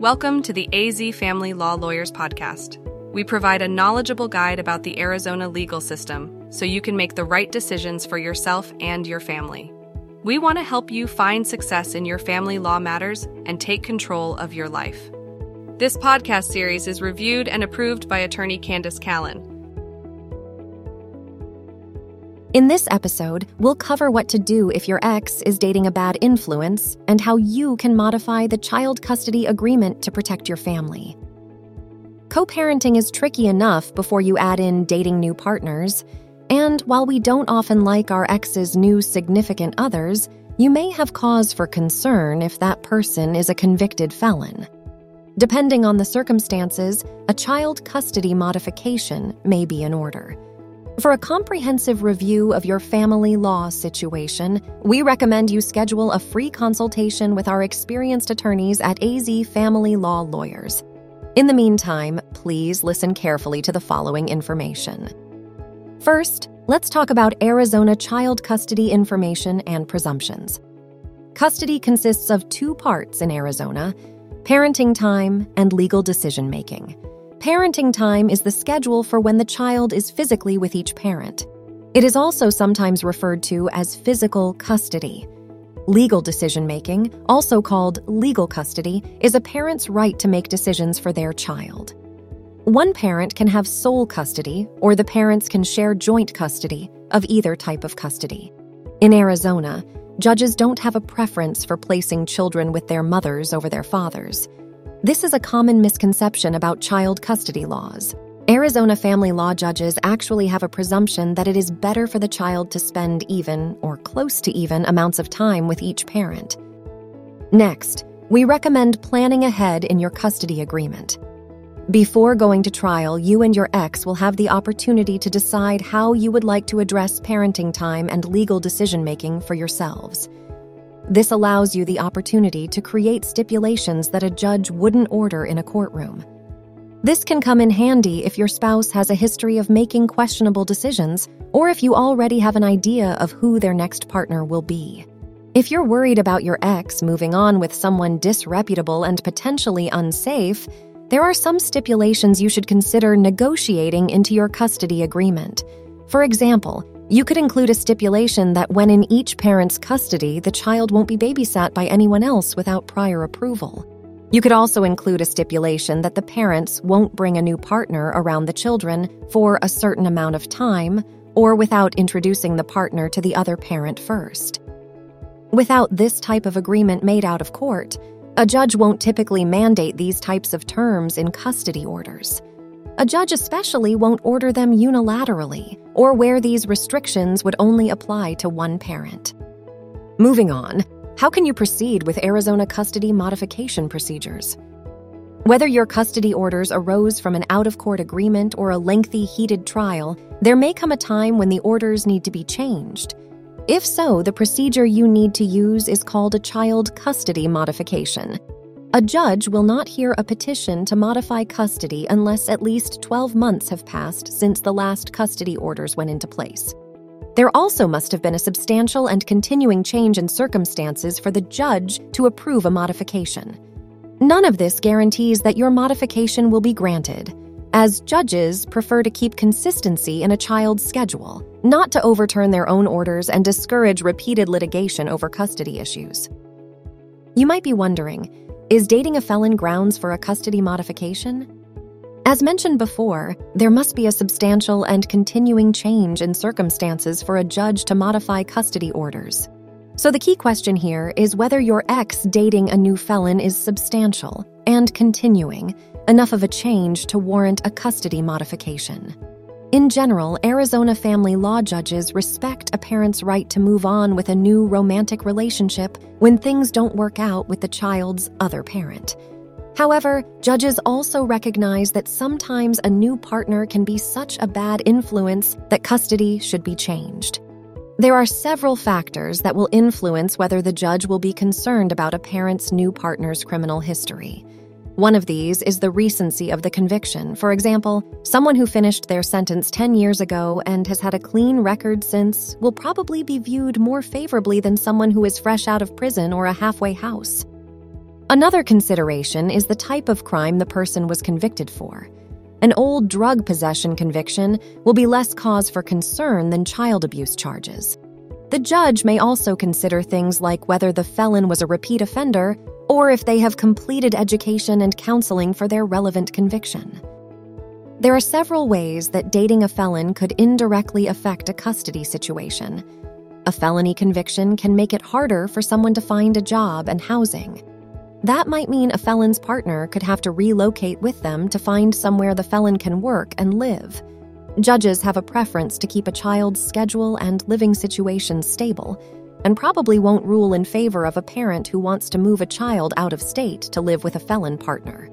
Welcome to the AZ Family Law Lawyers Podcast. We provide a knowledgeable guide about the Arizona legal system so you can make the right decisions for yourself and your family. We want to help you find success in your family law matters and take control of your life. This podcast series is reviewed and approved by attorney Candace Callan. In this episode, we'll cover what to do if your ex is dating a bad influence and how you can modify the child custody agreement to protect your family. Co parenting is tricky enough before you add in dating new partners, and while we don't often like our ex's new significant others, you may have cause for concern if that person is a convicted felon. Depending on the circumstances, a child custody modification may be in order. For a comprehensive review of your family law situation, we recommend you schedule a free consultation with our experienced attorneys at AZ Family Law Lawyers. In the meantime, please listen carefully to the following information. First, let's talk about Arizona child custody information and presumptions. Custody consists of two parts in Arizona parenting time and legal decision making. Parenting time is the schedule for when the child is physically with each parent. It is also sometimes referred to as physical custody. Legal decision making, also called legal custody, is a parent's right to make decisions for their child. One parent can have sole custody, or the parents can share joint custody of either type of custody. In Arizona, judges don't have a preference for placing children with their mothers over their fathers. This is a common misconception about child custody laws. Arizona family law judges actually have a presumption that it is better for the child to spend even, or close to even, amounts of time with each parent. Next, we recommend planning ahead in your custody agreement. Before going to trial, you and your ex will have the opportunity to decide how you would like to address parenting time and legal decision making for yourselves. This allows you the opportunity to create stipulations that a judge wouldn't order in a courtroom. This can come in handy if your spouse has a history of making questionable decisions or if you already have an idea of who their next partner will be. If you're worried about your ex moving on with someone disreputable and potentially unsafe, there are some stipulations you should consider negotiating into your custody agreement. For example, you could include a stipulation that when in each parent's custody, the child won't be babysat by anyone else without prior approval. You could also include a stipulation that the parents won't bring a new partner around the children for a certain amount of time or without introducing the partner to the other parent first. Without this type of agreement made out of court, a judge won't typically mandate these types of terms in custody orders. A judge, especially, won't order them unilaterally or where these restrictions would only apply to one parent. Moving on, how can you proceed with Arizona custody modification procedures? Whether your custody orders arose from an out of court agreement or a lengthy, heated trial, there may come a time when the orders need to be changed. If so, the procedure you need to use is called a child custody modification. A judge will not hear a petition to modify custody unless at least 12 months have passed since the last custody orders went into place. There also must have been a substantial and continuing change in circumstances for the judge to approve a modification. None of this guarantees that your modification will be granted, as judges prefer to keep consistency in a child's schedule, not to overturn their own orders and discourage repeated litigation over custody issues. You might be wondering, is dating a felon grounds for a custody modification? As mentioned before, there must be a substantial and continuing change in circumstances for a judge to modify custody orders. So the key question here is whether your ex dating a new felon is substantial and continuing, enough of a change to warrant a custody modification. In general, Arizona family law judges respect a parent's right to move on with a new romantic relationship when things don't work out with the child's other parent. However, judges also recognize that sometimes a new partner can be such a bad influence that custody should be changed. There are several factors that will influence whether the judge will be concerned about a parent's new partner's criminal history. One of these is the recency of the conviction. For example, someone who finished their sentence 10 years ago and has had a clean record since will probably be viewed more favorably than someone who is fresh out of prison or a halfway house. Another consideration is the type of crime the person was convicted for. An old drug possession conviction will be less cause for concern than child abuse charges. The judge may also consider things like whether the felon was a repeat offender or if they have completed education and counseling for their relevant conviction. There are several ways that dating a felon could indirectly affect a custody situation. A felony conviction can make it harder for someone to find a job and housing. That might mean a felon's partner could have to relocate with them to find somewhere the felon can work and live. Judges have a preference to keep a child's schedule and living situation stable, and probably won't rule in favor of a parent who wants to move a child out of state to live with a felon partner.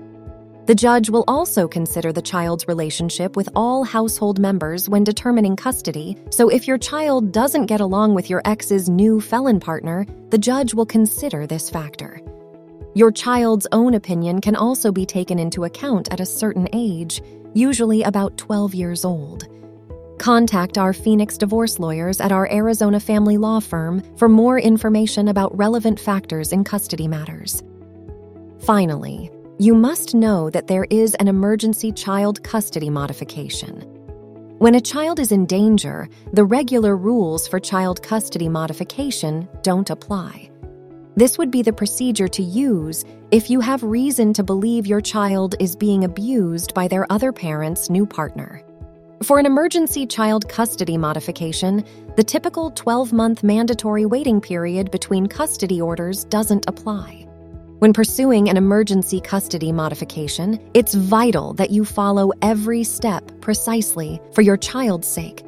The judge will also consider the child's relationship with all household members when determining custody, so if your child doesn't get along with your ex's new felon partner, the judge will consider this factor. Your child's own opinion can also be taken into account at a certain age, usually about 12 years old. Contact our Phoenix divorce lawyers at our Arizona family law firm for more information about relevant factors in custody matters. Finally, you must know that there is an emergency child custody modification. When a child is in danger, the regular rules for child custody modification don't apply. This would be the procedure to use if you have reason to believe your child is being abused by their other parent's new partner. For an emergency child custody modification, the typical 12 month mandatory waiting period between custody orders doesn't apply. When pursuing an emergency custody modification, it's vital that you follow every step precisely for your child's sake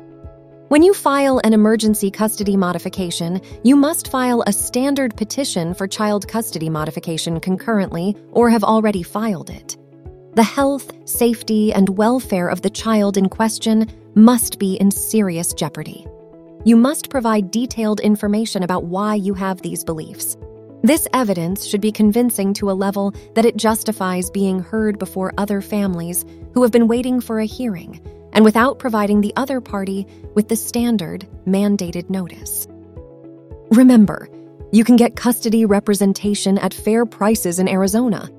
when you file an emergency custody modification, you must file a standard petition for child custody modification concurrently or have already filed it. The health, safety, and welfare of the child in question must be in serious jeopardy. You must provide detailed information about why you have these beliefs. This evidence should be convincing to a level that it justifies being heard before other families who have been waiting for a hearing and without providing the other party with the standard mandated notice. Remember, you can get custody representation at fair prices in Arizona.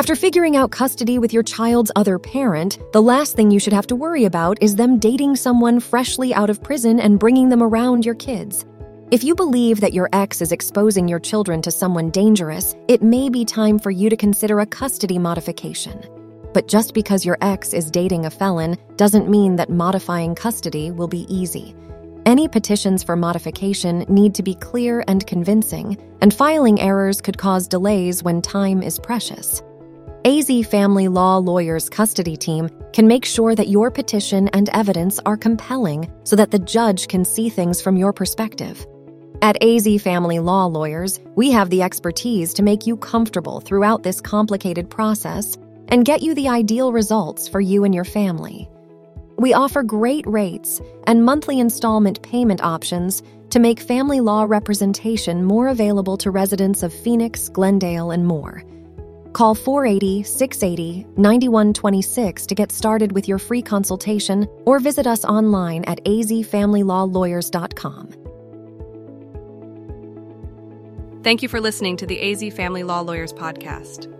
After figuring out custody with your child's other parent, the last thing you should have to worry about is them dating someone freshly out of prison and bringing them around your kids. If you believe that your ex is exposing your children to someone dangerous, it may be time for you to consider a custody modification. But just because your ex is dating a felon doesn't mean that modifying custody will be easy. Any petitions for modification need to be clear and convincing, and filing errors could cause delays when time is precious. AZ Family Law Lawyers Custody Team can make sure that your petition and evidence are compelling so that the judge can see things from your perspective. At AZ Family Law Lawyers, we have the expertise to make you comfortable throughout this complicated process and get you the ideal results for you and your family. We offer great rates and monthly installment payment options to make family law representation more available to residents of Phoenix, Glendale, and more. Call 480 680 9126 to get started with your free consultation or visit us online at azfamilylawlawyers.com. Thank you for listening to the AZ Family Law Lawyers podcast.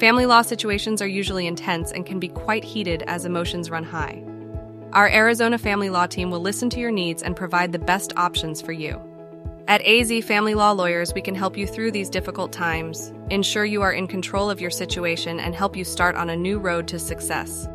Family law situations are usually intense and can be quite heated as emotions run high. Our Arizona family law team will listen to your needs and provide the best options for you. At AZ Family Law Lawyers, we can help you through these difficult times, ensure you are in control of your situation, and help you start on a new road to success.